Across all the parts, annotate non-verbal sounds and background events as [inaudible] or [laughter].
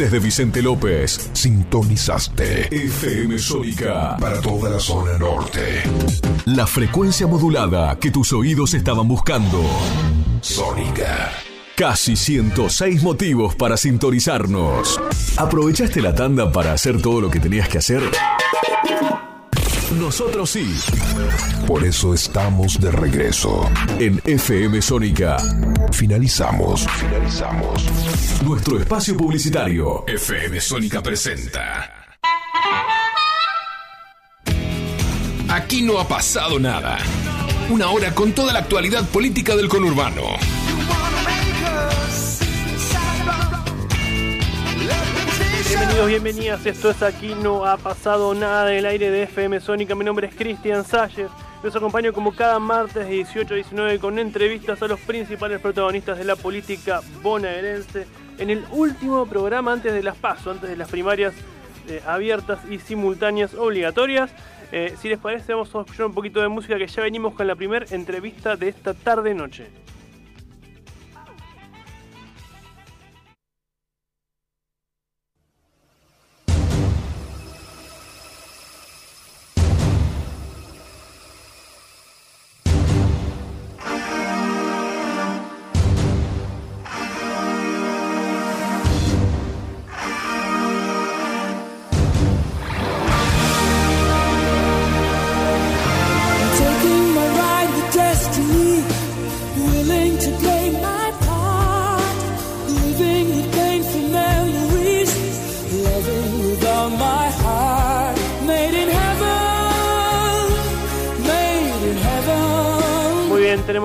Desde Vicente López, sintonizaste FM Sónica para toda la zona norte. La frecuencia modulada que tus oídos estaban buscando. Sónica. Casi 106 motivos para sintonizarnos. ¿Aprovechaste la tanda para hacer todo lo que tenías que hacer? Nosotros sí. Por eso estamos de regreso en FM Sónica. Finalizamos. Finalizamos. Nuestro espacio publicitario. FM Sónica presenta. Aquí no ha pasado nada. Una hora con toda la actualidad política del conurbano. Bienvenidos, bienvenidas. Esto es Aquí no ha pasado nada del aire de FM Sónica. Mi nombre es Cristian Salles. Los acompaño como cada martes de 18 a 19 con entrevistas a los principales protagonistas de la política bonaerense en el último programa antes de las PASO, antes de las primarias eh, abiertas y simultáneas obligatorias. Eh, si les parece, vamos a escuchar un poquito de música que ya venimos con la primera entrevista de esta tarde-noche.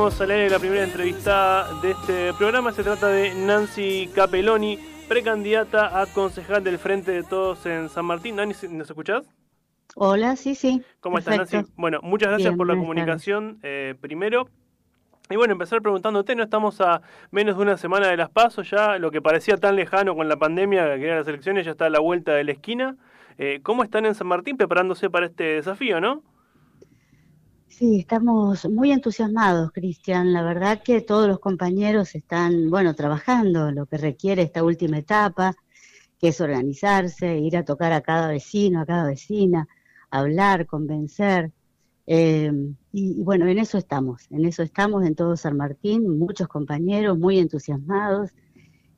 Tenemos al aire la primera entrevista de este programa. Se trata de Nancy Capelloni, precandidata a concejal del Frente de Todos en San Martín. Nancy, ¿nos escuchás? Hola, sí, sí. ¿Cómo estás. Nancy? Bueno, muchas gracias Bien, por la comunicación eh, primero. Y bueno, empezar preguntándote, no estamos a menos de una semana de las pasos ya, lo que parecía tan lejano con la pandemia, que eran las elecciones, ya está a la vuelta de la esquina. Eh, ¿Cómo están en San Martín preparándose para este desafío, no? Sí, estamos muy entusiasmados, Cristian. La verdad que todos los compañeros están, bueno, trabajando lo que requiere esta última etapa, que es organizarse, ir a tocar a cada vecino, a cada vecina, hablar, convencer. Eh, y, bueno, en eso estamos, en eso estamos en todo San Martín, muchos compañeros muy entusiasmados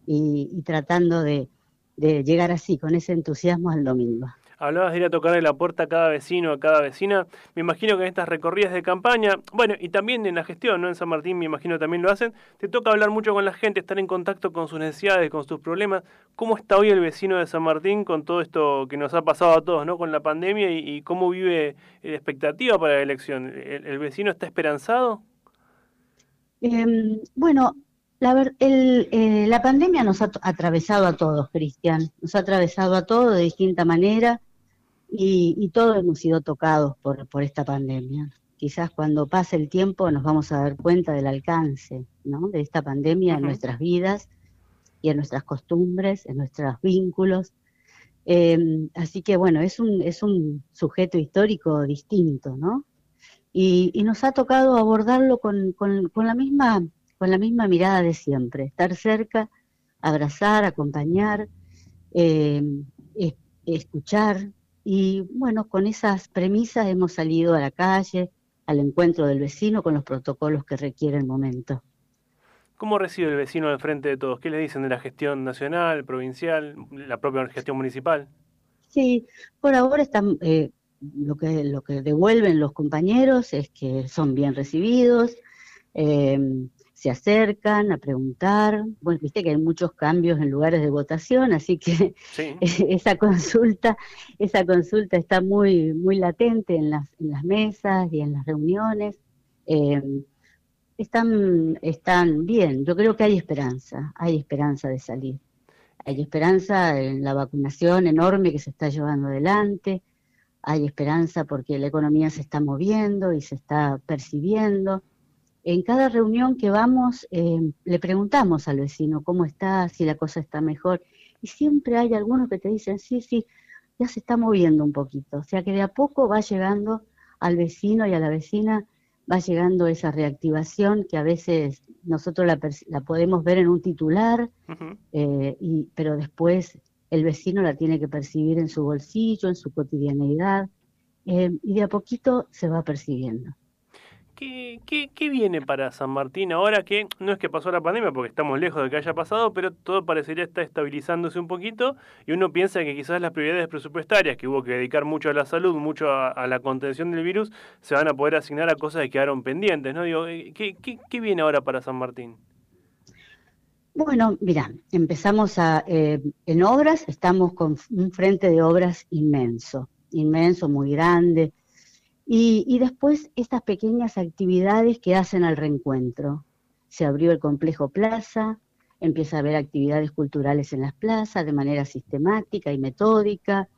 y, y tratando de llegar así, con ese entusiasmo al domingo. Hablabas de ir a tocarle la puerta a cada vecino, a cada vecina. Me imagino que en estas recorridas de campaña, bueno, y también en la gestión, ¿no? En San Martín me imagino también lo hacen. Te toca hablar mucho con la gente, estar en contacto con sus necesidades, con sus problemas. ¿Cómo está hoy el vecino de San Martín con todo esto que nos ha pasado a todos, ¿no? Con la pandemia y, cómo vive la expectativa para la elección. ¿El, vecino está esperanzado? Em, bueno, la, el, eh, la pandemia nos ha atravesado a todos, Cristian, nos ha atravesado a todos de distinta manera y, y todos hemos sido tocados por, por esta pandemia. Quizás cuando pase el tiempo nos vamos a dar cuenta del alcance, ¿no? de esta pandemia en nuestras vidas y en nuestras costumbres, en nuestros vínculos. Em, así que bueno, es un, es un sujeto histórico distinto, ¿no? Y, y nos ha tocado abordarlo con, con, con la misma, con la misma mirada de siempre, estar cerca, abrazar, acompañar, eh, es- escuchar. Y bueno, con esas premisas hemos salido a la calle, al encuentro del vecino con los protocolos que requiere el momento. ¿Cómo recibe el vecino del frente de todos? ¿Qué le dicen de la gestión nacional, provincial, la propia gestión municipal? Sí, por ahora están, eh, lo que lo que devuelven los compañeros es que son bien recibidos, eh, se acercan a preguntar. Bueno, viste que hay muchos cambios en lugares de votación, así que Sí. [laughs] esa consulta, esa consulta está muy, muy latente en las, en las mesas y en las reuniones. Eh, están, están bien, yo creo que hay esperanza, hay esperanza de salir. Hay esperanza en la vacunación enorme que se está llevando adelante, hay esperanza porque la economía se está moviendo y se está percibiendo. En cada reunión que vamos, eh, le preguntamos al vecino cómo está, si la cosa está mejor, y siempre hay algunos que te dicen, sí, sí, ya se está moviendo un poquito. O sea que de a poco va llegando al vecino y a la vecina, va llegando esa reactivación que a veces nosotros la, podemos ver en un titular, eh, y, pero después el vecino la tiene que percibir en su bolsillo, en su cotidianeidad, eh, y de a poquito se va percibiendo. ¿Qué, qué, viene para San Martín ahora que no es que pasó la pandemia porque estamos lejos de que haya pasado, pero todo parecería estar estabilizándose un poquito y uno piensa que quizás las prioridades presupuestarias que hubo que dedicar mucho a la salud, mucho a, la contención del virus, se van a poder asignar a cosas que quedaron pendientes, ¿no? Digo, eh, ¿qué, qué, qué viene ahora para San Martín? Bueno, mira, empezamos a, eh, en obras, estamos con un frente de obras inmenso, inmenso, muy grande, y, después estas pequeñas actividades que hacen al reencuentro. Se abrió el complejo plaza, empieza a haber actividades culturales en las plazas de manera sistemática y metódica.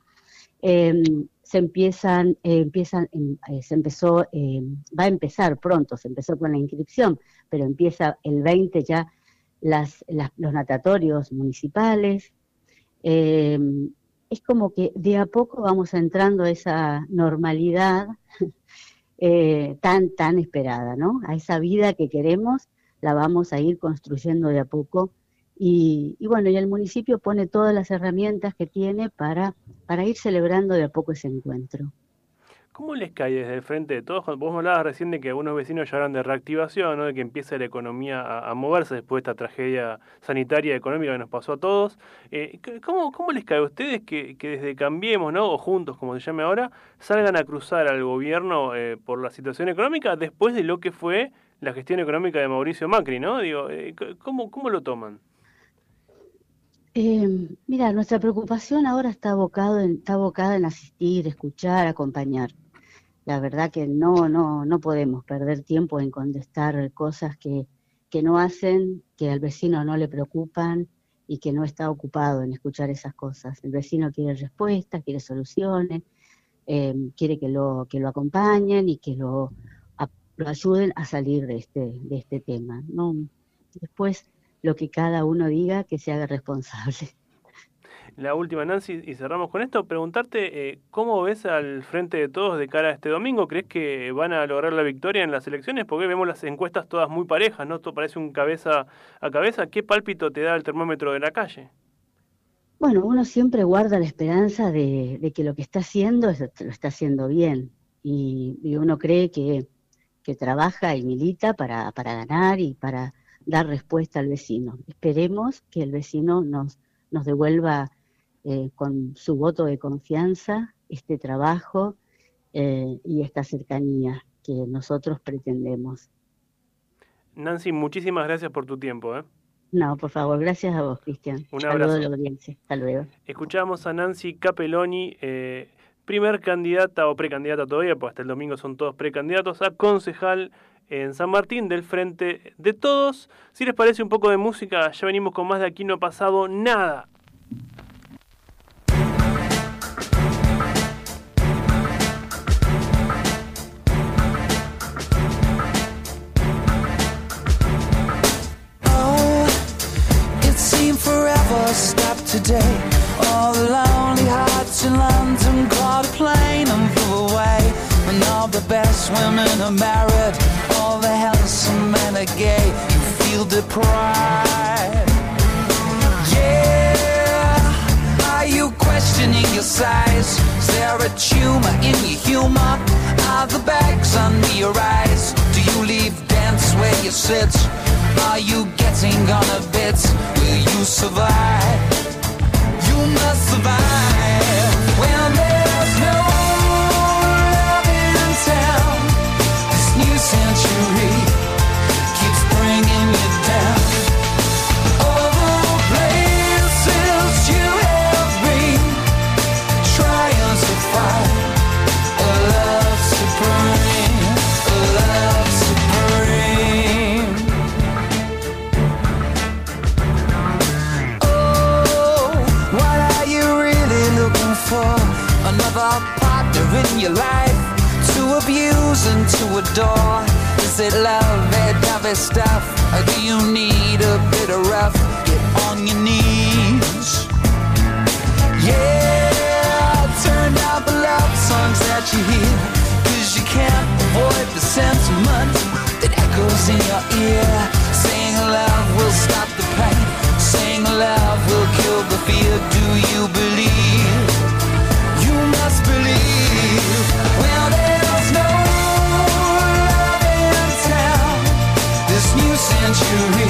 Em, se empiezan, eh, empiezan, em, eh, se empezó, em, va a empezar pronto, se empezó con la inscripción, pero empieza el 20 ya las, los natatorios municipales. Es como que de a poco vamos entrando a esa normalidad [laughs] eh, tan, tan esperada, ¿no? A esa vida que queremos, la vamos a ir construyendo de a poco. Y, bueno, y el municipio pone todas las herramientas que tiene para, para ir celebrando de a poco ese encuentro. ¿Cómo les cae desde el frente de todos? Vos hablabas recién de que algunos vecinos ya hablan de reactivación, ¿no? de que empiece la economía a, moverse después de esta tragedia sanitaria y económica que nos pasó a todos. Eh, ¿cómo, ¿Cómo les cae a ustedes que, que, desde Cambiemos, ¿no? o juntos, como se llame ahora, salgan a cruzar al gobierno eh, por la situación económica después de lo que fue la gestión económica de Mauricio Macri? ¿no? Digo, eh, ¿cómo, ¿Cómo lo toman? mira, nuestra preocupación ahora está, abocado está abocada en asistir, escuchar, acompañar la verdad que no, no, no podemos perder tiempo en contestar cosas que, que no hacen, que al vecino no le preocupan y que no está ocupado en escuchar esas cosas. El vecino quiere respuestas, quiere soluciones, eh, quiere que lo, que lo acompañen y que lo, lo ayuden a salir de este, de este tema. ¿no? Después, lo que cada uno diga, que se haga responsable la última, Nancy, y cerramos con esto, preguntarte eh, cómo ves al frente de todos de cara a este domingo. ¿Crees que van a lograr la victoria en las elecciones? Porque vemos las encuestas todas muy parejas, ¿no? Esto parece un cabeza a cabeza. ¿Qué pálpito te da el termómetro de la calle? Bueno, uno siempre guarda la esperanza de, que lo que está haciendo lo está haciendo bien. Y, uno cree que, que, trabaja y milita para, para ganar y para dar respuesta al vecino. Esperemos que el vecino nos, nos devuelva eh, con su voto de confianza este trabajo eh, y esta cercanía que nosotros pretendemos. Nancy, muchísimas gracias por tu tiempo. ¿eh? No, por favor, gracias a vos, Cristian. Un abrazo. a la audiencia. Hasta luego. Escuchamos a Nancy Capelloni, primer candidata o precandidata todavía, pues hasta el domingo son todos precandidatos, a concejal en San Martín del Frente de Todos. Si les parece un poco de música, ya venimos con más de aquí no ha pasado nada. Today. All the lonely hearts in London caught a plane and flew away. And all the best women are married, all the handsome men are gay. You feel deprived. Yeah, are you questioning your size? Is there a tumor in your humor? Are the bags under your eyes? Do you leave dance where you sit? Are you getting on a bit? Will you survive? Must survive reason to adore? Is it love, head of stuff? Or do you need a bit of rough? Get on your knees. Yeah, turn out the love songs that you hear. Cause you can't avoid the sentiment that echoes in your ear. Saying love will stop the pain. Saying love will kill the fear. Do you believe? You must believe. century.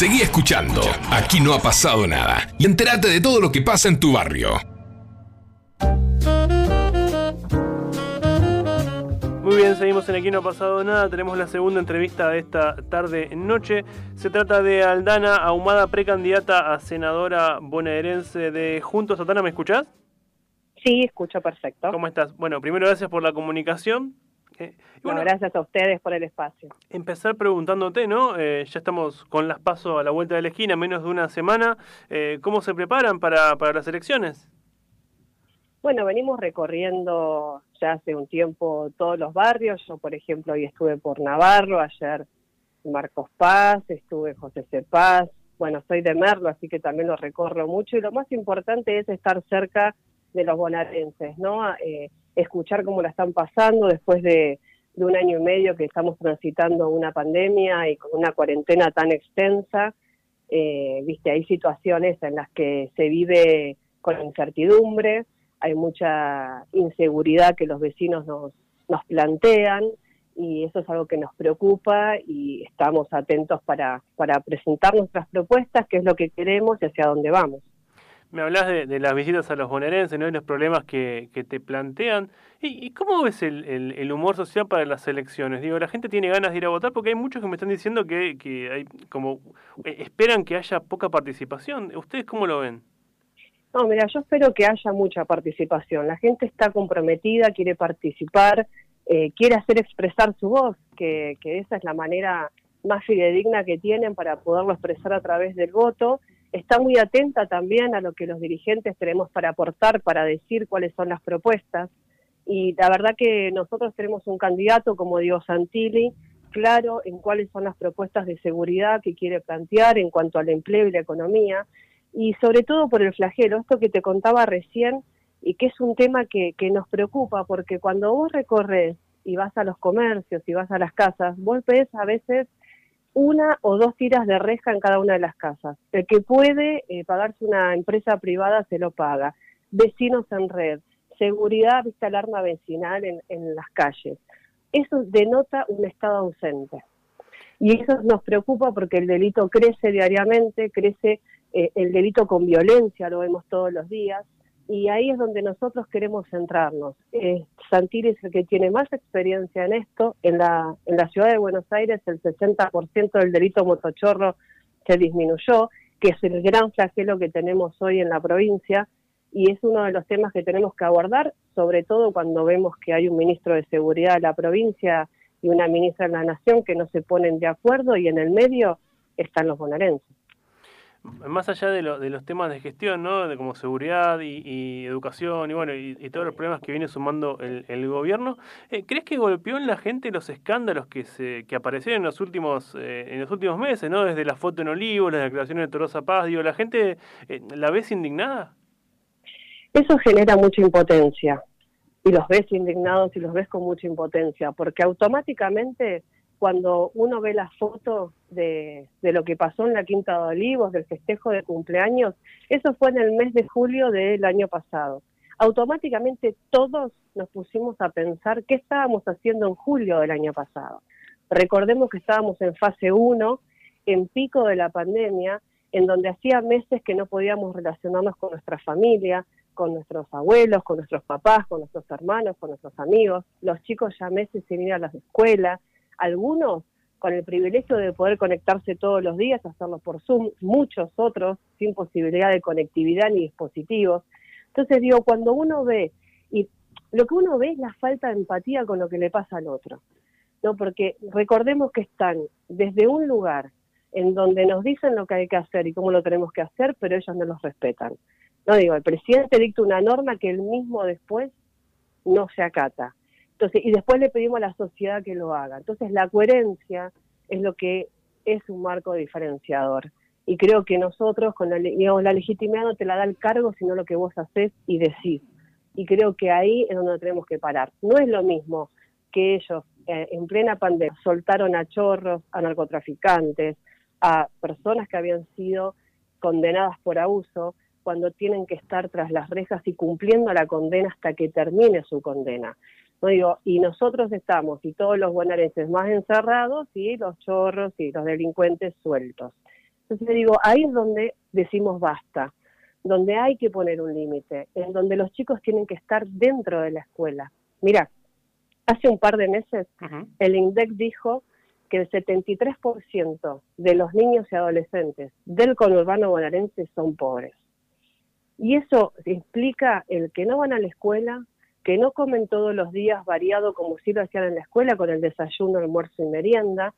Seguí escuchando. Aquí no ha pasado nada. Y entérate de todo lo que pasa en tu barrio. Muy bien, seguimos en Aquí no ha pasado nada. Tenemos la segunda entrevista de esta tarde noche. Se trata de Aldana Ahumada, precandidata a senadora bonaerense de Juntos. Aldana, ¿me escuchás? Sí, escucho perfecto. ¿Cómo estás? Bueno, primero gracias por la comunicación. Eh, bueno, gracias a ustedes por el espacio. Empezar preguntándote, ¿no? Eh, ya estamos con las pasos a la vuelta de la esquina, menos de una semana. Eh, ¿Cómo se preparan para, para las elecciones? Bueno, venimos recorriendo ya hace un tiempo todos los barrios. Yo, por ejemplo, hoy estuve por Navarro, ayer Marcos Paz, estuve José C. Paz. Bueno, soy de Merlo, así que también lo recorro mucho. Y lo más importante es estar cerca de los bonaerenses, ¿no? Eh, escuchar cómo la están pasando después de, un año y medio que estamos transitando una pandemia y con una cuarentena tan extensa. Eh, viste, hay situaciones en las que se vive con incertidumbre, hay mucha inseguridad que los vecinos nos, nos plantean y eso es algo que nos preocupa y estamos atentos para, para presentar nuestras propuestas, qué es lo que queremos y hacia dónde vamos. Me hablas de, las visitas a los bonaerenses, ¿no? Y los problemas que, te plantean. ¿Y, cómo ves el, humor social para las elecciones? Digo, la gente tiene ganas de ir a votar porque hay muchos que me están diciendo que, que hay como eh, esperan que haya poca participación. ¿Ustedes cómo lo ven? No, mira, yo espero que haya mucha participación. La gente está comprometida, quiere participar, eh, quiere hacer expresar su voz, que, que esa es la manera más fidedigna que tienen para poderlo expresar a través del voto está muy atenta también a lo que los dirigentes tenemos para aportar, para decir cuáles son las propuestas. Y la verdad que nosotros tenemos un candidato, como digo Santilli, claro en cuáles son las propuestas de seguridad que quiere plantear en cuanto al empleo y la economía, y sobre todo por el flagelo, esto que te contaba recién, y que es un tema que, que nos preocupa, porque cuando vos recorres y vas a los comercios y vas a las casas, vos ves a veces una o dos tiras de reja en cada una de las casas. El que puede eh, pagarse una empresa privada se lo paga. Vecinos en red, seguridad, vista alarma vecinal en, en las calles. Eso denota un Estado ausente. Y eso nos preocupa porque el delito crece diariamente, crece eh, el delito con violencia, lo vemos todos los días, y ahí es donde nosotros queremos centrarnos. Eh, es el que tiene más experiencia en esto. En la, en la ciudad de Buenos Aires el 60% del delito motochorro se disminuyó, que es el gran flagelo que tenemos hoy en la provincia y es uno de los temas que tenemos que abordar, sobre todo cuando vemos que hay un ministro de Seguridad de la provincia y una ministra de la Nación que no se ponen de acuerdo y en el medio están los bonaerenses más allá de, de, los temas de gestión, ¿no? De como seguridad y, educación y bueno, y, todos los problemas que viene sumando el, gobierno, eh, ¿crees que golpeó en la gente los escándalos que se que aparecieron en los últimos eh, en los últimos meses, ¿no? Desde la foto en Olivo, las declaraciones de Torosa Paz, digo, la gente eh, la ves indignada. Eso genera mucha impotencia y los ves indignados y los ves con mucha impotencia, porque automáticamente cuando uno ve la foto de, lo que pasó en la Quinta de Olivos, del festejo de cumpleaños, eso fue en el mes de julio del año pasado. Automáticamente todos nos pusimos a pensar qué estábamos haciendo en julio del año pasado. Recordemos que estábamos en fase 1, en pico de la pandemia, en donde hacía meses que no podíamos relacionarnos con nuestra familia, con nuestros abuelos, con nuestros papás, con nuestros hermanos, con nuestros amigos. Los chicos ya meses sin ir a las escuelas, algunos con el privilegio de poder conectarse todos los días, hacerlo por Zoom, muchos otros sin posibilidad de conectividad ni dispositivos. Entonces digo, cuando uno ve, y lo que uno ve es la falta de empatía con lo que le pasa al otro, ¿no? Porque recordemos que están desde un lugar en donde nos dicen lo que hay que hacer y cómo lo tenemos que hacer, pero ellos no los respetan. No digo, el presidente dicta una norma que él mismo después no se acata. Entonces, y después le pedimos a la sociedad que lo haga. Entonces, la coherencia es lo que es un marco diferenciador. Y creo que nosotros, con la, digamos, la legitimidad no te la da el cargo, sino lo que vos haces y decís. Y creo que ahí es donde tenemos que parar. No es lo mismo que ellos eh, en plena pandemia soltaron a chorros, a narcotraficantes, a personas que habían sido condenadas por abuso, cuando tienen que estar tras las rejas y cumpliendo la condena hasta que termine su condena. No digo, y nosotros estamos, y todos los bonaerenses más encerrados, y los chorros y los delincuentes sueltos. Entonces digo, ahí es donde decimos basta, donde hay que poner un límite, en donde los chicos tienen que estar dentro de la escuela. Mira, hace un par de meses el INDEC dijo que el 73% de los niños y adolescentes del conurbano bonaerense son pobres. Y eso implica el que no van a la escuela, que no comen todos los días variado como si lo hacían en la escuela con el desayuno, almuerzo y merienda.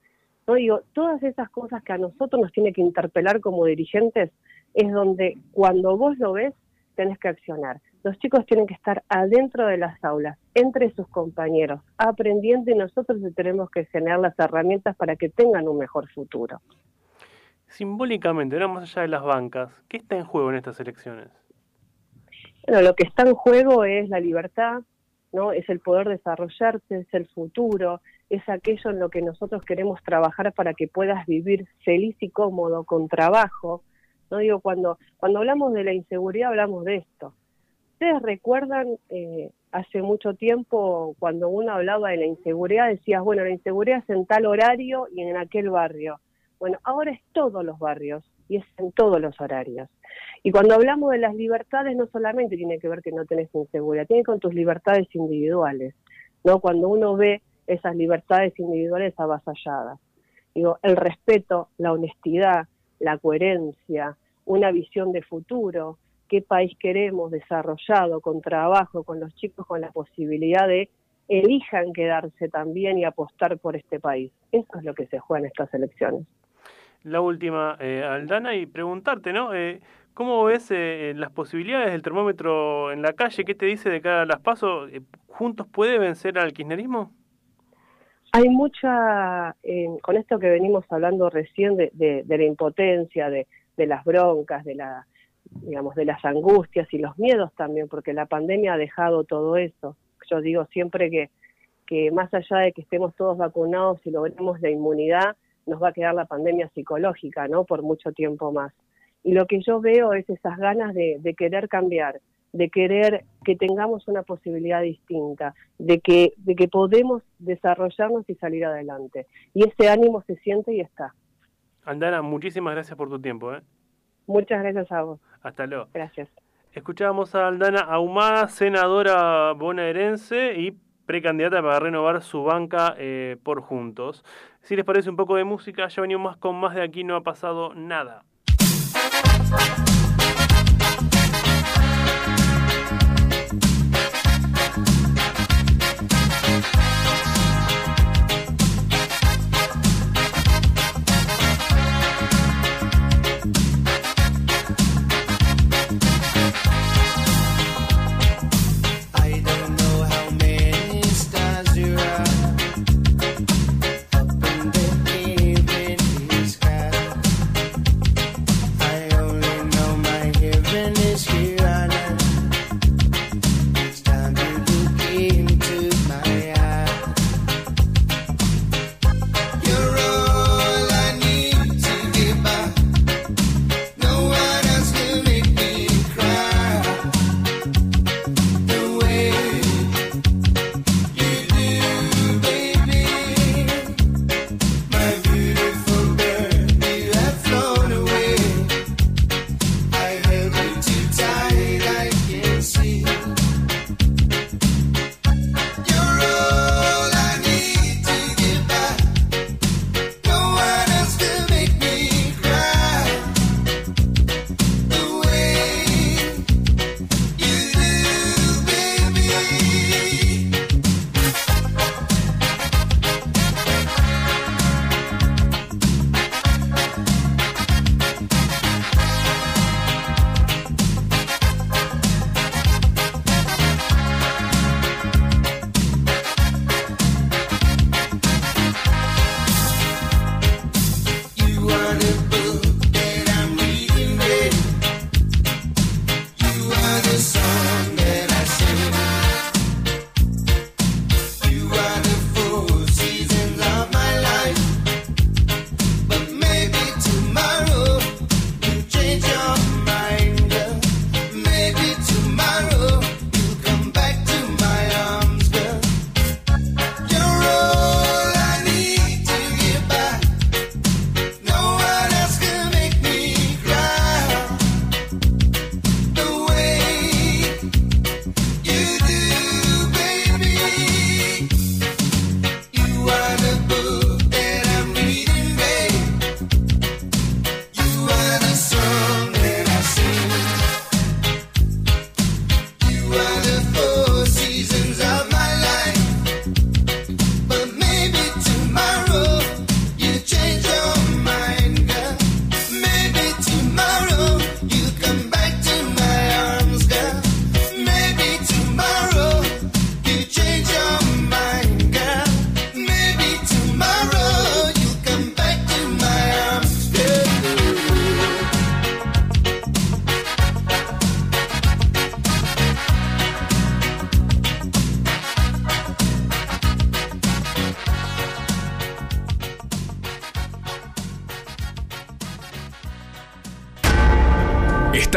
No digo, todas esas cosas que a nosotros nos tiene que interpelar como dirigentes es donde cuando vos lo ves tenés que accionar. Los chicos tienen que estar adentro de las aulas, entre sus compañeros, aprendiendo y nosotros tenemos que generar las herramientas para que tengan un mejor futuro. Simbólicamente, no más allá de las bancas, ¿qué está en juego en estas elecciones? Bueno, lo que está en juego es la libertad, ¿no? Es el poder desarrollarse, es el futuro, es aquello en lo que nosotros queremos trabajar para que puedas vivir feliz y cómodo, con trabajo. No digo, cuando, cuando hablamos de la inseguridad hablamos de esto. Ustedes recuerdan eh, hace mucho tiempo cuando uno hablaba de la inseguridad, decías, bueno, la inseguridad es en tal horario y en aquel barrio. Bueno, ahora es todos los barrios y es en todos los horarios. Y cuando hablamos de las libertades, no solamente tiene que ver que no tenés inseguridad, tiene con tus libertades individuales, ¿no? Cuando uno ve esas libertades individuales avasalladas. Digo, el respeto, la honestidad, la coherencia, una visión de futuro, qué país queremos desarrollado, con trabajo, con los chicos, con la posibilidad de elijan quedarse también y apostar por este país. Eso es lo que se juega en estas elecciones la última, eh, Aldana, y preguntarte, ¿no? Eh, ¿Cómo ves eh, las posibilidades del termómetro en la calle? ¿Qué te dice de cara a las pasos? Eh, ¿Juntos puede vencer al kirchnerismo? Hay mucha, con esto que venimos hablando recién de, de, la impotencia, de, de, las broncas, de la, digamos, de las angustias y los miedos también, porque la pandemia ha dejado todo eso. Yo digo siempre que, que más allá de que estemos todos vacunados y logremos la inmunidad, nos va a quedar la pandemia psicológica, ¿no? Por mucho tiempo más. Y lo que yo veo es esas ganas de, querer cambiar, de querer que tengamos una posibilidad distinta, de que, de que podemos desarrollarnos y salir adelante. Y ese ánimo se siente y está. Andana, muchísimas gracias por tu tiempo. ¿eh? Muchas gracias a vos. Hasta luego. Gracias. Escuchábamos a Aldana Ahumada, senadora bonaerense y precandidata para renovar su banca eh, por Juntos. Si les parece un poco de música, ya venimos más con más de aquí, no ha pasado nada.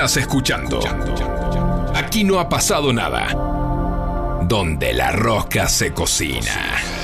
Estás escuchando. Aquí no ha pasado nada. Donde la rosca se cocina.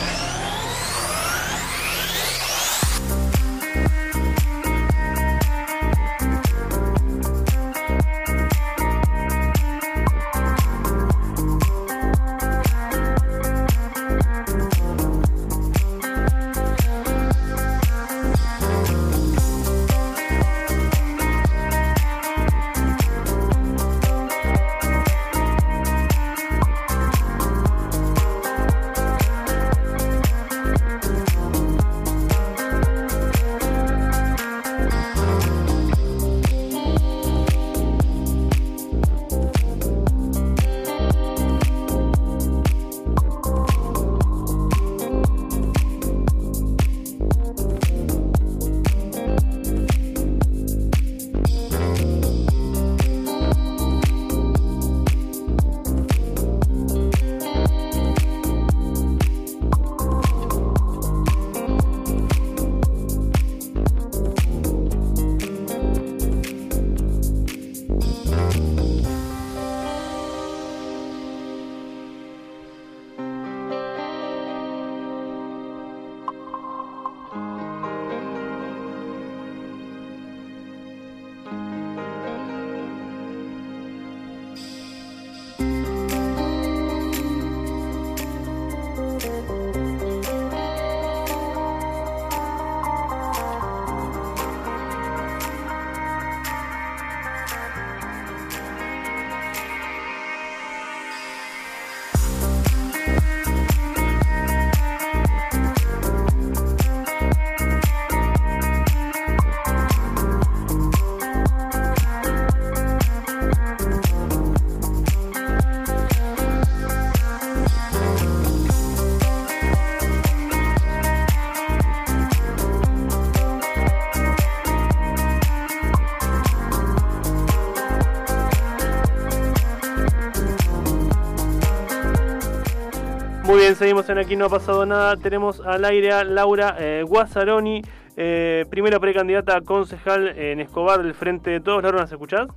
Aquí No ha pasado nada. Tenemos al aire a Laura eh, Guazzaroni, eh, primera precandidata a concejal en Escobar del Frente de Todos. Laura, ¿nos escuchás?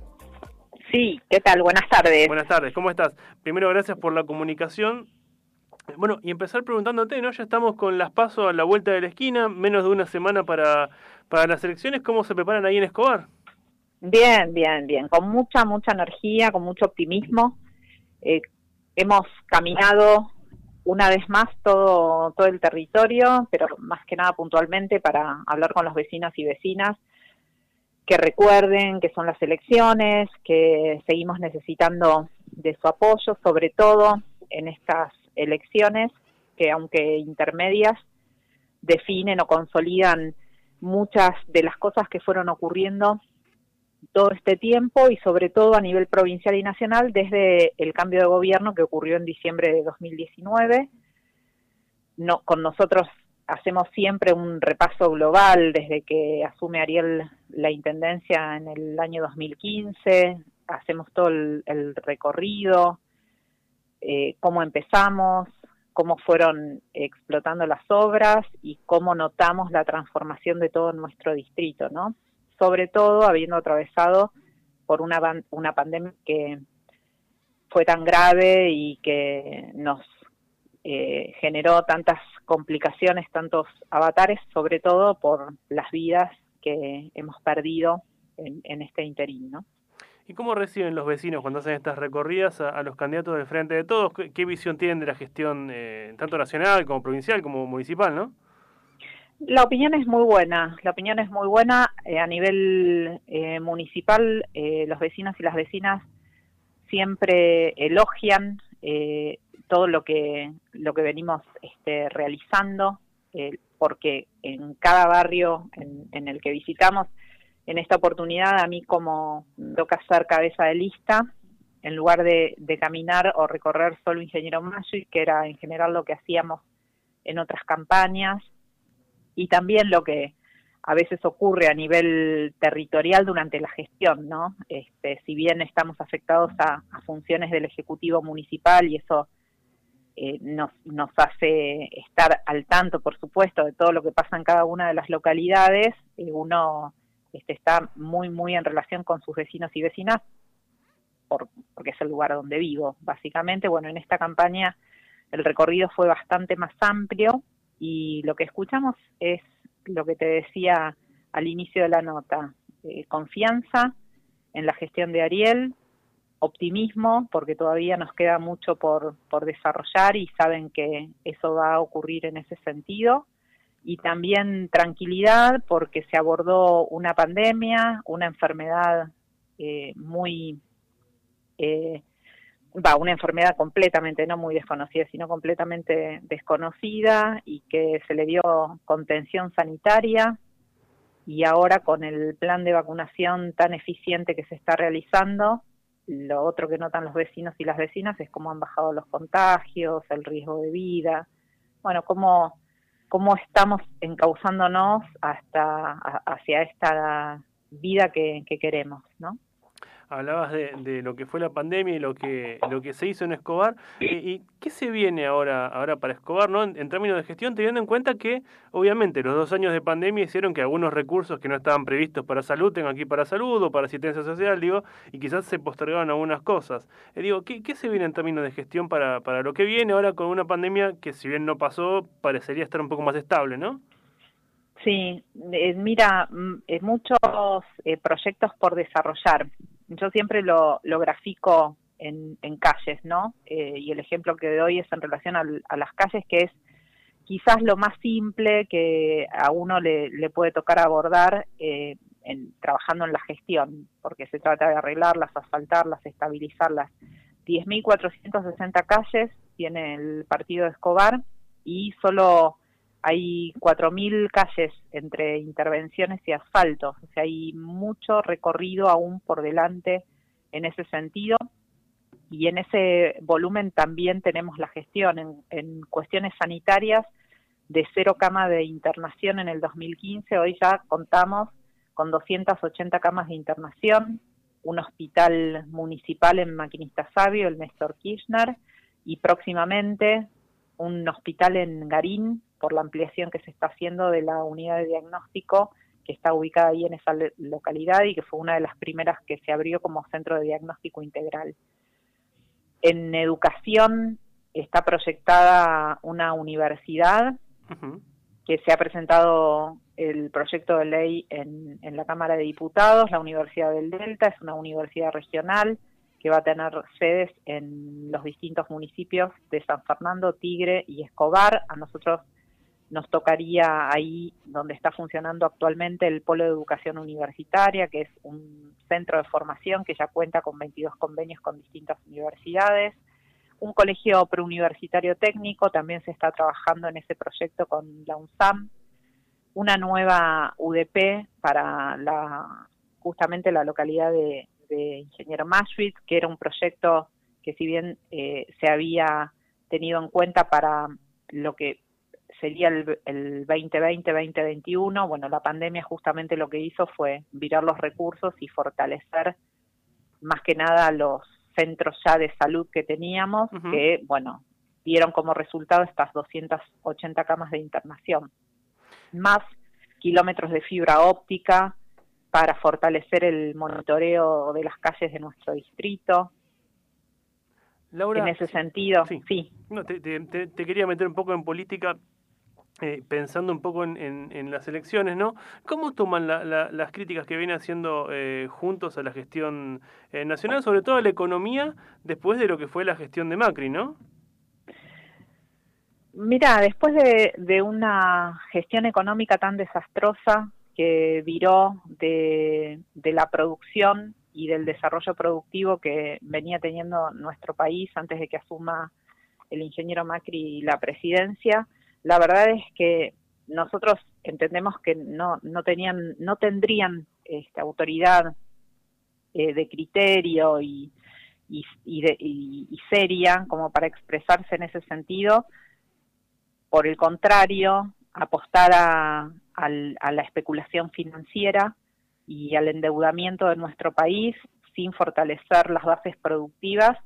Sí, ¿qué tal? Buenas tardes. Buenas tardes, ¿cómo estás? Primero, gracias por la comunicación. Bueno, y empezar preguntándote, ¿no? Ya estamos con las pasos a la vuelta de la esquina, menos de una semana para, para las elecciones. ¿Cómo se preparan ahí en Escobar? Bien, bien, bien. Con mucha, mucha energía, con mucho optimismo. Eh, hemos caminado una vez más todo, todo el territorio, pero más que nada puntualmente para hablar con los vecinos y vecinas, que recuerden que son las elecciones, que seguimos necesitando de su apoyo, sobre todo en estas elecciones, que aunque intermedias, definen o consolidan muchas de las cosas que fueron ocurriendo todo este tiempo y sobre todo a nivel provincial y nacional desde el cambio de gobierno que ocurrió en diciembre de 2019. No, con nosotros hacemos siempre un repaso global desde que asume Ariel la intendencia en el año 2015, hacemos todo el, recorrido, eh, cómo empezamos, cómo fueron explotando las obras y cómo notamos la transformación de todo nuestro distrito, ¿no? Sobre todo habiendo atravesado por una, una pandemia que fue tan grave y que nos eh, generó tantas complicaciones, tantos avatares, sobre todo por las vidas que hemos perdido en, este interín, ¿no? ¿Y cómo reciben los vecinos cuando hacen estas recorridas a, los candidatos del Frente de Todos? ¿Qué, visión tienen de la gestión, eh, tanto nacional como provincial como municipal, no? La opinión es muy buena, la opinión es muy buena eh, a nivel eh, municipal. Eh, los vecinos y las vecinas siempre elogian todo lo que lo que venimos este, realizando, porque en cada barrio en, el que visitamos, en esta oportunidad a mí como toca ser cabeza de lista, en lugar de, de caminar o recorrer solo Ingeniero Magic, que era en general lo que hacíamos en otras campañas, y también lo que a veces ocurre a nivel territorial durante la gestión, ¿no? Este, si bien estamos afectados a, funciones del Ejecutivo Municipal y eso eh, nos, nos hace estar al tanto, por supuesto, de todo lo que pasa en cada una de las localidades, eh, uno este, está muy, muy en relación con sus vecinos y vecinas, por, porque es el lugar donde vivo, básicamente. Bueno, en esta campaña el recorrido fue bastante más amplio y lo que escuchamos es lo que te decía al inicio de la nota, eh, confianza en la gestión de Ariel, optimismo, porque todavía nos queda mucho por, por desarrollar y saben que eso va a ocurrir en ese sentido, y también tranquilidad porque se abordó una pandemia, una enfermedad eh, muy eh, va, una enfermedad completamente, no muy desconocida, sino completamente desconocida y que se le dio contención sanitaria y ahora con el plan de vacunación tan eficiente que se está realizando, lo otro que notan los vecinos y las vecinas es cómo han bajado los contagios, el riesgo de vida, bueno, cómo, cómo estamos encauzándonos hasta hacia esta vida que, que queremos, ¿no? Hablabas de, lo que fue la pandemia y lo que lo que se hizo en Escobar. ¿Y, qué se viene ahora ahora para Escobar no en, términos de gestión, teniendo en cuenta que obviamente los dos años de pandemia hicieron que algunos recursos que no estaban previstos para salud tengan aquí para salud o para asistencia social, digo, y quizás se postergaron algunas cosas. Eh, digo, ¿qué, ¿qué, se viene en términos de gestión para, para lo que viene ahora con una pandemia que si bien no pasó, parecería estar un poco más estable, ¿no? Sí, eh, mira, mm, eh, muchos proyectos por desarrollar yo siempre lo, lo grafico en, en calles, ¿no? Eh, y el ejemplo que doy es en relación a las calles, que es quizás lo más simple que a uno le, le puede tocar abordar eh, en, trabajando en la gestión, porque se trata de arreglarlas, asfaltarlas, estabilizarlas. 10.460 calles tiene el partido de Escobar y solo hay 4.000 calles entre intervenciones y asfaltos, o sea, hay mucho recorrido aún por delante en ese sentido. Y en ese volumen también tenemos la gestión en, en cuestiones sanitarias de cero cama de internación en el 2015, hoy ya contamos con 280 camas de internación, un hospital municipal en Maquinista Sabio, el Néstor Kirchner, y próximamente un hospital en Garín por la ampliación que se está haciendo de la unidad de diagnóstico que está ubicada ahí en esa localidad y que fue una de las primeras que se abrió como centro de diagnóstico integral. En educación está proyectada una universidad que se ha presentado el proyecto de ley en, en la Cámara de Diputados, la Universidad del Delta, es una universidad regional que va a tener sedes en los distintos municipios de San Fernando, Tigre y Escobar. A nosotros nos tocaría ahí donde está funcionando actualmente el Polo de Educación Universitaria, que es un centro de formación que ya cuenta con 22 convenios con distintas universidades. Un colegio preuniversitario técnico, también se está trabajando en ese proyecto con la UNSAM. Una nueva UDP para la, justamente la localidad de, Ingeniero Masrid, que era un proyecto que si bien eh, se había tenido en cuenta para lo que sería el, el 2020-2021, bueno, la pandemia justamente lo que hizo fue virar los recursos y fortalecer más que nada los centros ya de salud que teníamos, que, bueno, dieron como resultado estas 280 camas de internación, más kilómetros de fibra óptica, para fortalecer el monitoreo de las calles de nuestro distrito. Laura, en ese sentido, sí. No, te, quería meter un poco en política, eh, pensando un poco en, las elecciones, ¿no? ¿Cómo toman las críticas que vienen haciendo eh, juntos a la gestión eh, nacional, sobre todo a la economía, después de lo que fue la gestión de Macri, ¿no? Mira, después de, de una gestión económica tan desastrosa, que viró de, la producción y del desarrollo productivo que venía teniendo nuestro país antes de que asuma el ingeniero Macri la presidencia. La verdad es que nosotros entendemos que no, no tenían, no tendrían esta autoridad eh, de criterio y, y, y seria como para expresarse en ese sentido. Por el contrario, apostar a, a la especulación financiera y al endeudamiento de nuestro país sin fortalecer las bases productivas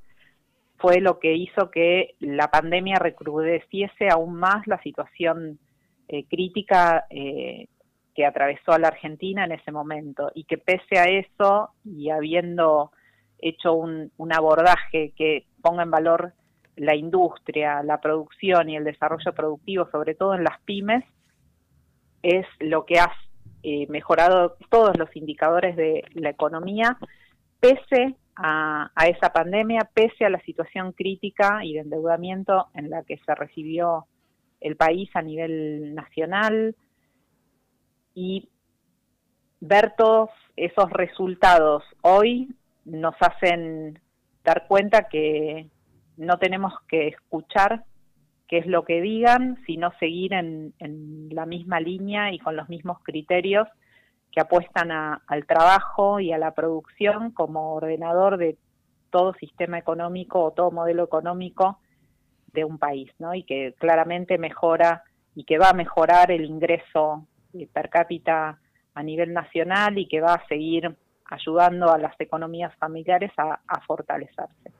fue lo que hizo que la pandemia recrudeciese aún más la situación eh, crítica eh, que atravesó a la Argentina en ese momento. Y que pese a eso y habiendo hecho un, abordaje que ponga en valor la industria, la producción y el desarrollo productivo, sobre todo en las pymes, es lo que ha eh, mejorado todos los indicadores de la economía, pese a, a, esa pandemia, pese a la situación crítica y de endeudamiento en la que se recibió el país a nivel nacional y ver todos esos resultados hoy nos hacen dar cuenta que no tenemos que escuchar qué es lo que digan, sino seguir en, en la misma línea y con los mismos criterios que apuestan a, al trabajo y a la producción como ordenador de todo sistema económico o todo modelo económico de un país, ¿no? Y que claramente mejora y que va a mejorar el ingreso eh, per cápita a nivel nacional y que va a seguir ayudando a las economías familiares a, a fortalecerse.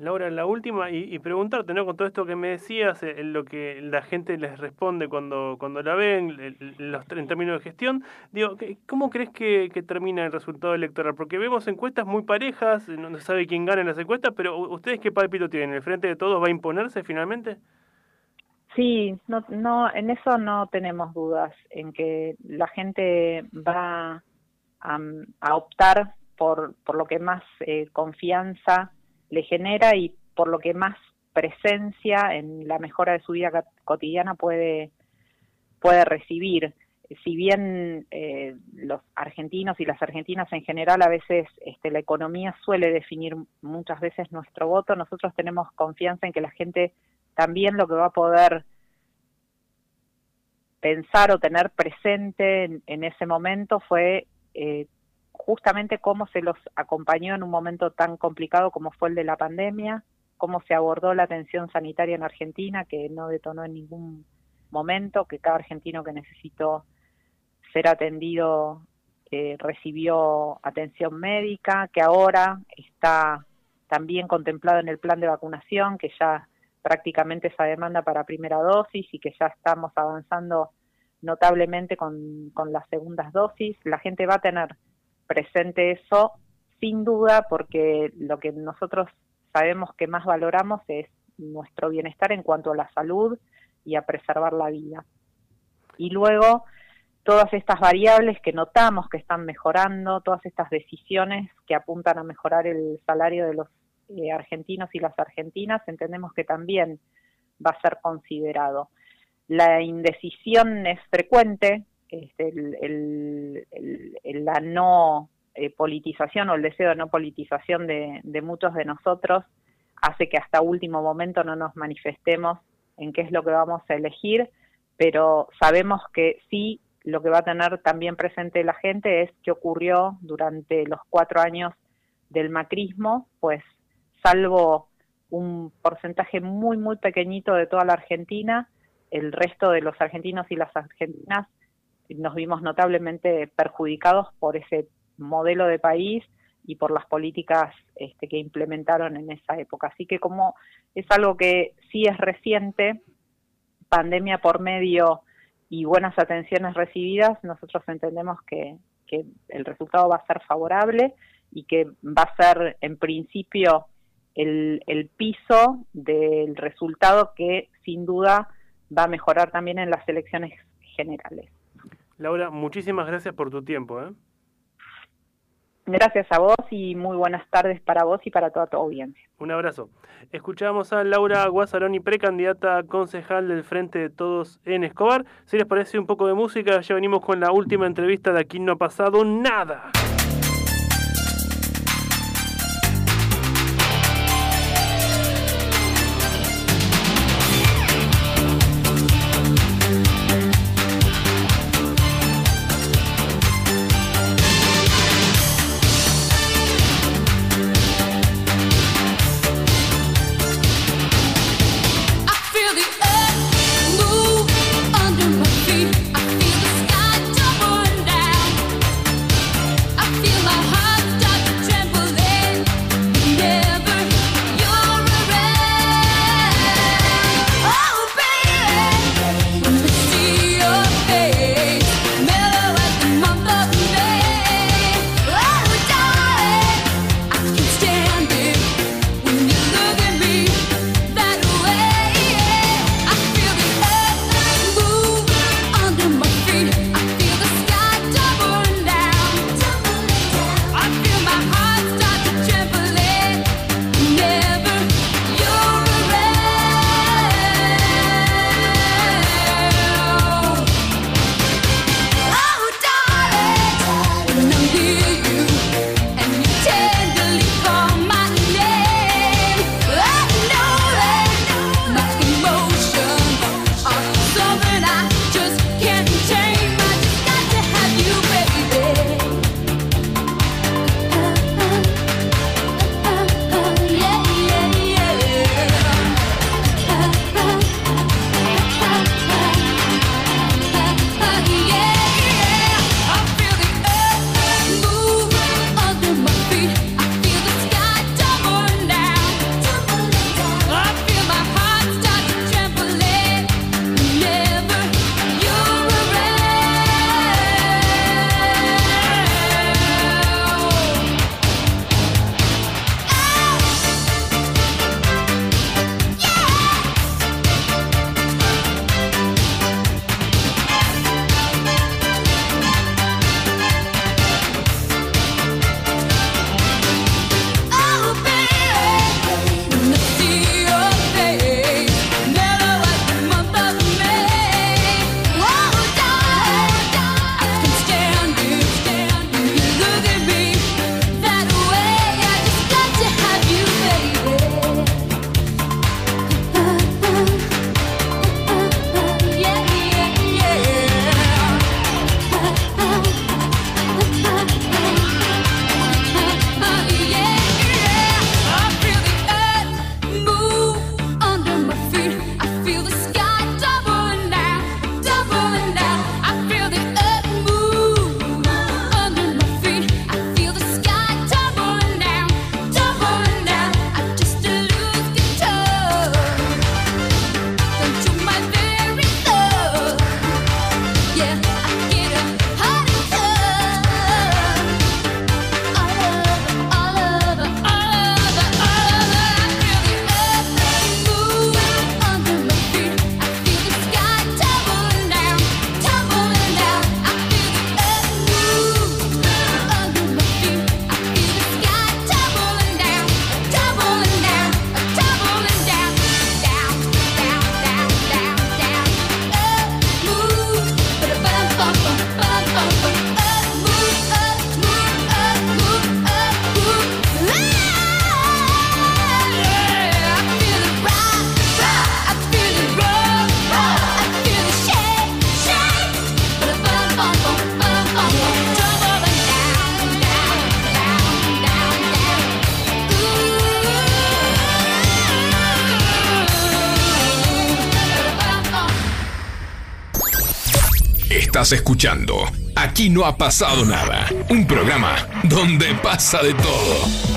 Laura, la última, y, y, preguntarte, ¿no? Con todo esto que me decías, eh, lo que la gente les responde cuando, cuando la ven, los, en términos de gestión, digo, ¿cómo crees que, termina el resultado electoral? Porque vemos encuestas muy parejas, no se sabe quién gana en las encuestas, pero ¿ustedes qué palpito tienen? ¿El Frente de Todos va a imponerse finalmente? Sí, no, no, en eso no tenemos dudas, en que la gente va a, a optar por, por lo que más eh, confianza le genera y por lo que más presencia en la mejora de su vida cotidiana puede, puede recibir. Si bien eh, los argentinos y las argentinas en general a veces este, la economía suele definir muchas veces nuestro voto, nosotros tenemos confianza en que la gente también lo que va a poder pensar o tener presente en, en ese momento fue eh, justamente cómo se los acompañó en un momento tan complicado como fue el de la pandemia, cómo se abordó la atención sanitaria en Argentina, que no detonó en ningún momento, que cada argentino que necesitó ser atendido eh, recibió atención médica, que ahora está también contemplado en el plan de vacunación, que ya prácticamente esa demanda para primera dosis y que ya estamos avanzando notablemente con, con las segundas dosis. La gente va a tener presente eso, sin duda, porque lo que nosotros sabemos que más valoramos es nuestro bienestar en cuanto a la salud y a preservar la vida. Y luego, todas estas variables que notamos que están mejorando, todas estas decisiones que apuntan a mejorar el salario de los eh, argentinos y las argentinas, entendemos que también va a ser considerado. La indecisión es frecuente, este, el, la no eh, politización o el deseo de no politización de, de muchos de nosotros hace que hasta último momento no nos manifestemos en qué es lo que vamos a elegir, pero sabemos que sí lo que va a tener también presente la gente es qué ocurrió durante los cuatro años del macrismo, pues salvo un porcentaje muy, muy pequeñito de toda la Argentina, el resto de los argentinos y las argentinas nos vimos notablemente perjudicados por ese modelo de país y por las políticas este, que implementaron en esa época. Así que como es algo que sí es reciente, pandemia por medio y buenas atenciones recibidas, nosotros entendemos que, el resultado va a ser favorable y que va a ser en principio el piso del resultado que sin duda va a mejorar también en las elecciones generales. Laura, muchísimas gracias por tu tiempo. ¿eh? Gracias a vos y muy buenas tardes para vos y para toda tu audiencia. Un abrazo. Escuchamos a Laura Guasaroni, precandidata a concejal del Frente de Todos en Escobar. Si les parece un poco de música, ya venimos con la última entrevista de Aquí no ha pasado nada. Escuchando Aquí no ha pasado nada. Un programa donde pasa de todo.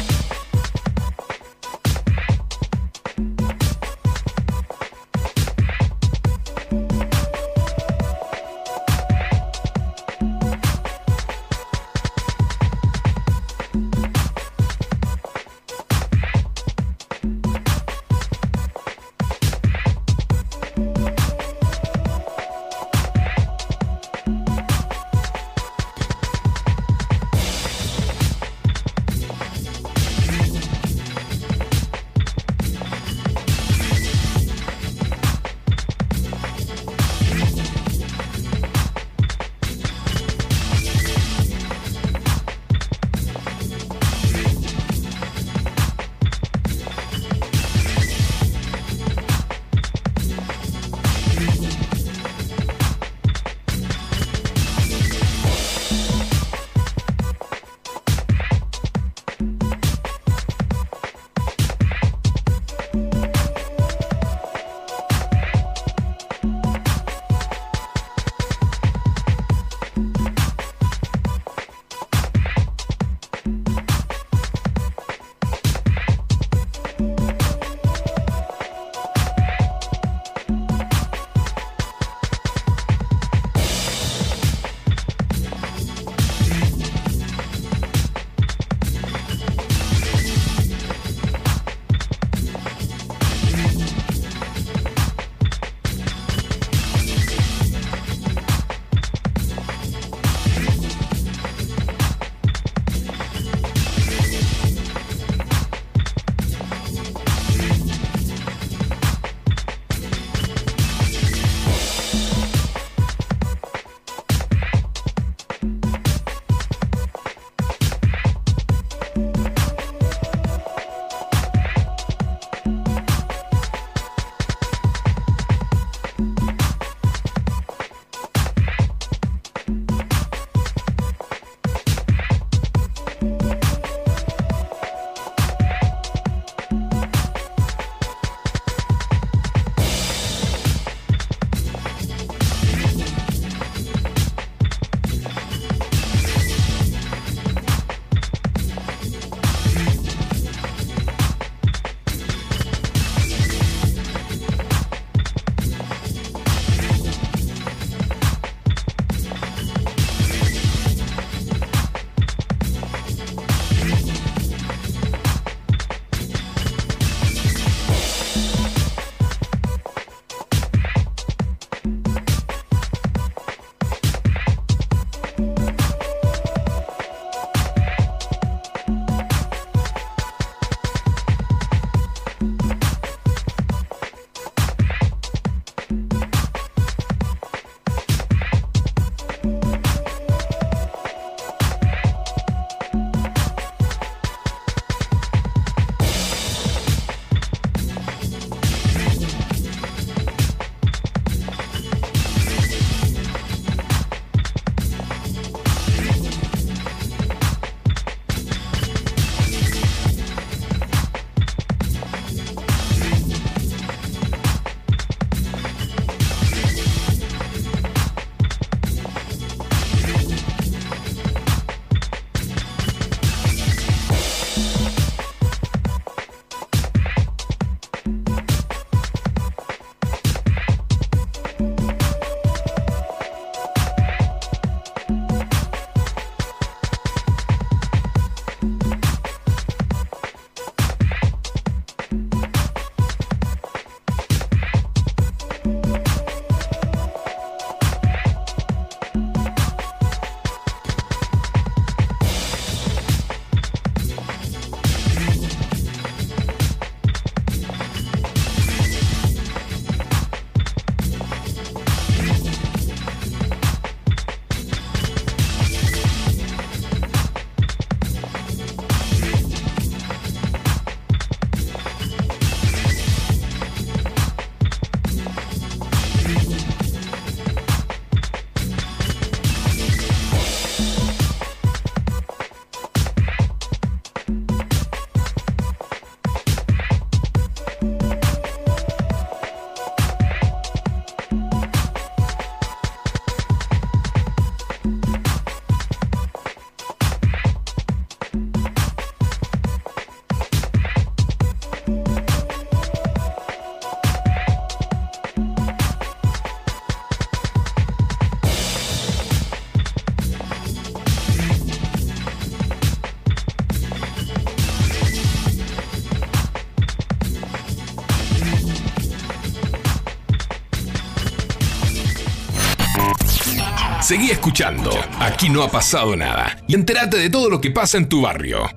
Escuchando. Aquí no ha pasado nada. Y entérate de todo lo que pasa en tu barrio.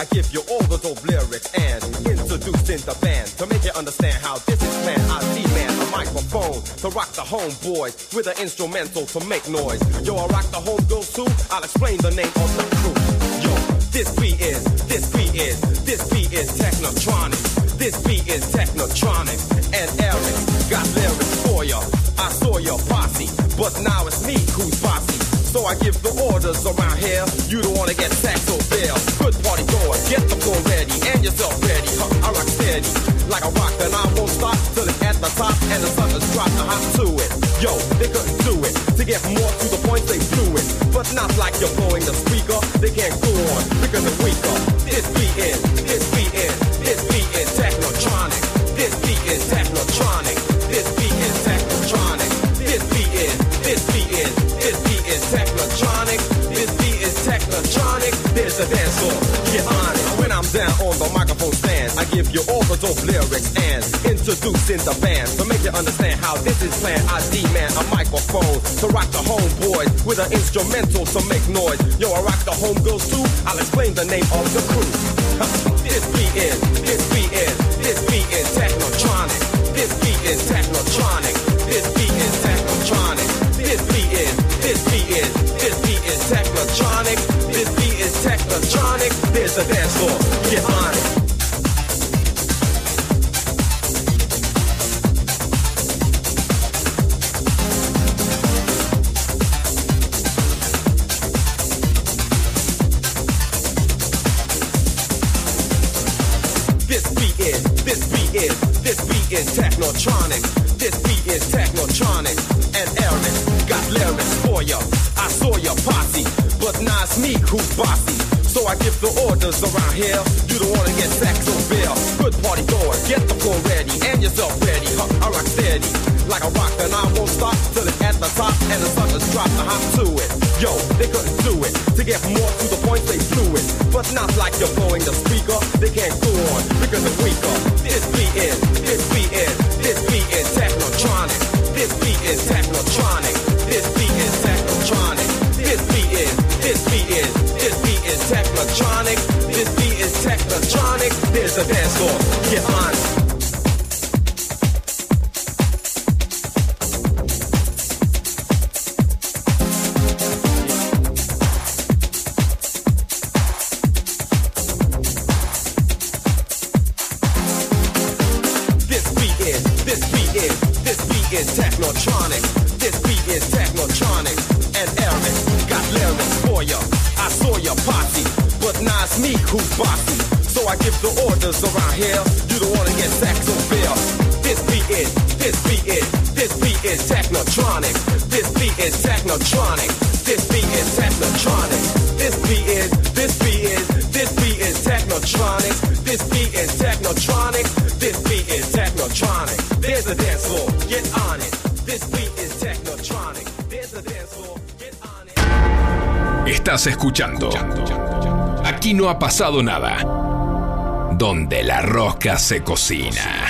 I give you all the dope lyrics and introducing the band to make you understand how this is planned. I see man a microphone to rock the homeboys with an instrumental to make noise. Yo, I rock the homegirls too. I'll explain the name of the crew. This beat is, this beat is, this beat is Technotronic. This beat is Technotronic. And Eric got lyrics for ya. I saw your posse, but now it's me who's bossy. So I give the orders around here. You don't wanna get sacked or bail. Good party goers, get the floor ready and yourself ready. Huh, I rock steady like a rock, and I won't stop till it's at the top and the sun is dropped. Hop to it. Yo, they couldn't do it. To get more to the point, they blew it. But not like you're blowing the speaker. They can't go on This beat is, this beat is, this beat is technotronic. This beat is technotronic. This beat is technotronic. This beat is, this beat is, this beat is technotronic. This beat is technotronic. There's a dance. Get on it. When I'm down on the microphone stand, I give you all the dope lyrics and introducing the band to make you understand how this is planned. I demand a microphone to rock the homeboys with an instrumental to make noise. Yo, I rock the homegirls too. I'll explain the name of the crew. [laughs] This beat is, this beat is, this beat is technotronic. This beat is technotronic. This beat is technotronic. This beat is, this beat is, this beat is technotronic. This beat is technotronic. There's a dance floor. Get on it. Who's bossy. So I give the orders around here. You don't wanna get sacked or bill. Good party goers, get the floor ready and yourself ready. Huh, I rock steady like a rock, and I won't stop till it's at the top and the sun is dropped. I hop to it. Yo, they couldn't do it. To get more to the point, they blew it. But not like you're blowing the speaker. They can't go on because it's weaker. This beat is, this beat is, this beat is technotronic. This beat is technotronic. There's a dance floor. Get on Escuchando. Aquí no ha pasado nada. Donde la rosca se cocina.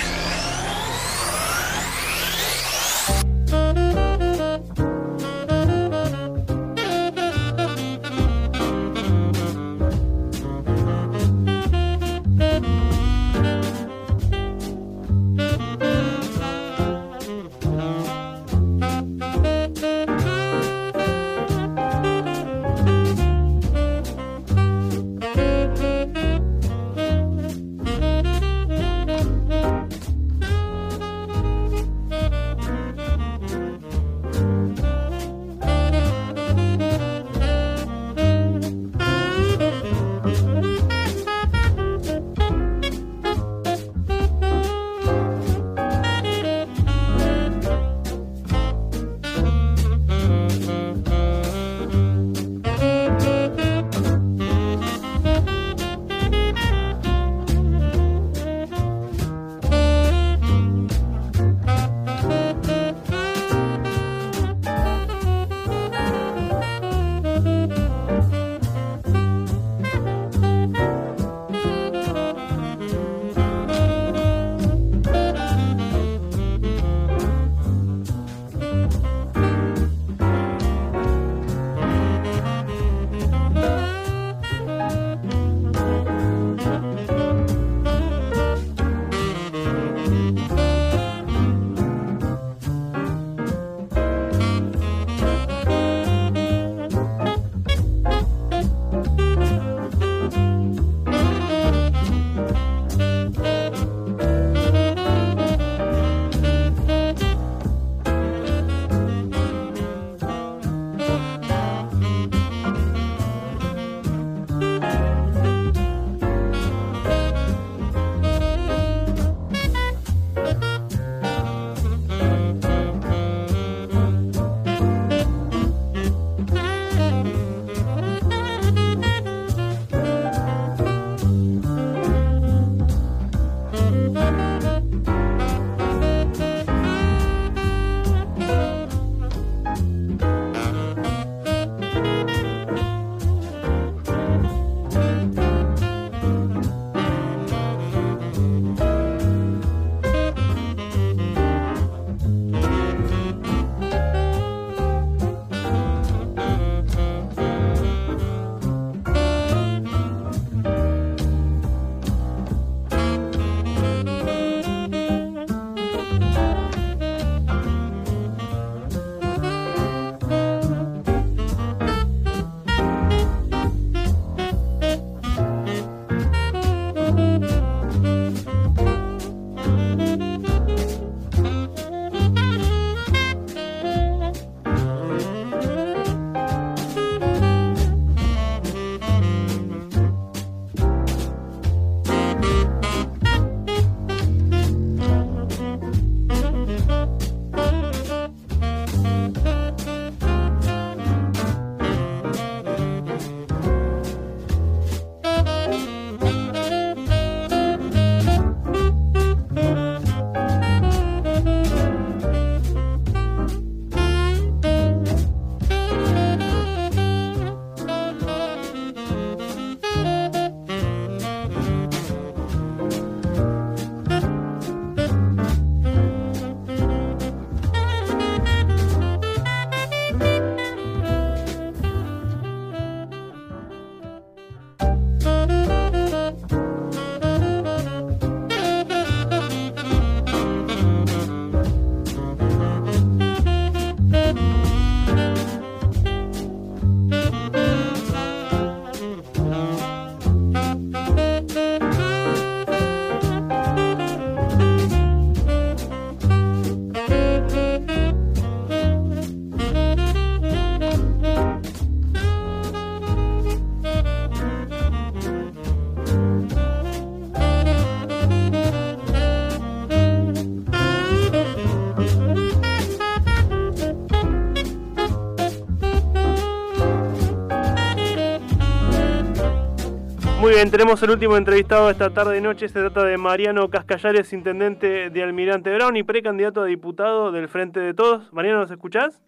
Tenemos el último entrevistado esta tarde y noche. Se trata de Mariano Cascallares, intendente de Almirante Brown y precandidato a diputado del Frente de Todos. Mariano, ¿nos escuchás?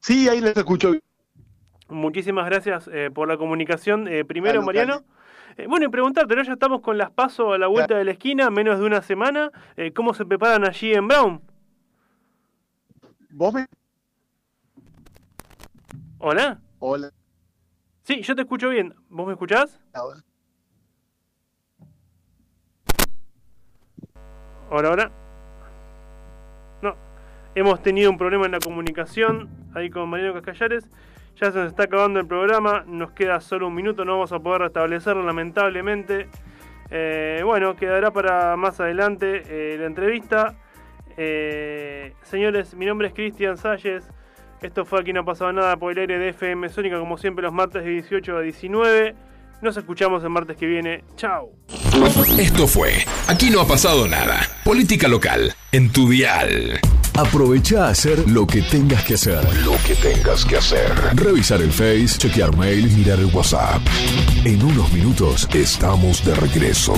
Sí, ahí les escucho. Muchísimas gracias eh, por la comunicación. Eh, primero, Mariano. Eh, bueno, y preguntarte, ¿no? Ya estamos con las pasos a la vuelta de la esquina, menos de una semana. ¿Cómo se preparan allí en Brown? ¿Vos me... ¿Hola? Hola. Sí, yo te escucho bien. ¿Vos me escuchás? Ahora, ahora. No. Hemos tenido un problema en la comunicación ahí con Mariano Cascallares. Ya se nos está acabando el programa. Nos queda solo un minuto. No vamos a poder restablecerlo, lamentablemente. Eh, bueno, quedará para más adelante eh, la entrevista. Eh, señores, mi nombre es Cristian Salles. Esto fue Aquí no ha pasado nada por el aire de FM Sónica, como siempre los martes de 18 a 19. Nos escuchamos el martes que viene. Chao. Esto fue Aquí no ha pasado nada. Política local en tu dial. Aprovecha a hacer lo que tengas que hacer. Lo que tengas que hacer. Revisar el Face, chequear mail, mirar el WhatsApp. En unos minutos estamos de regreso.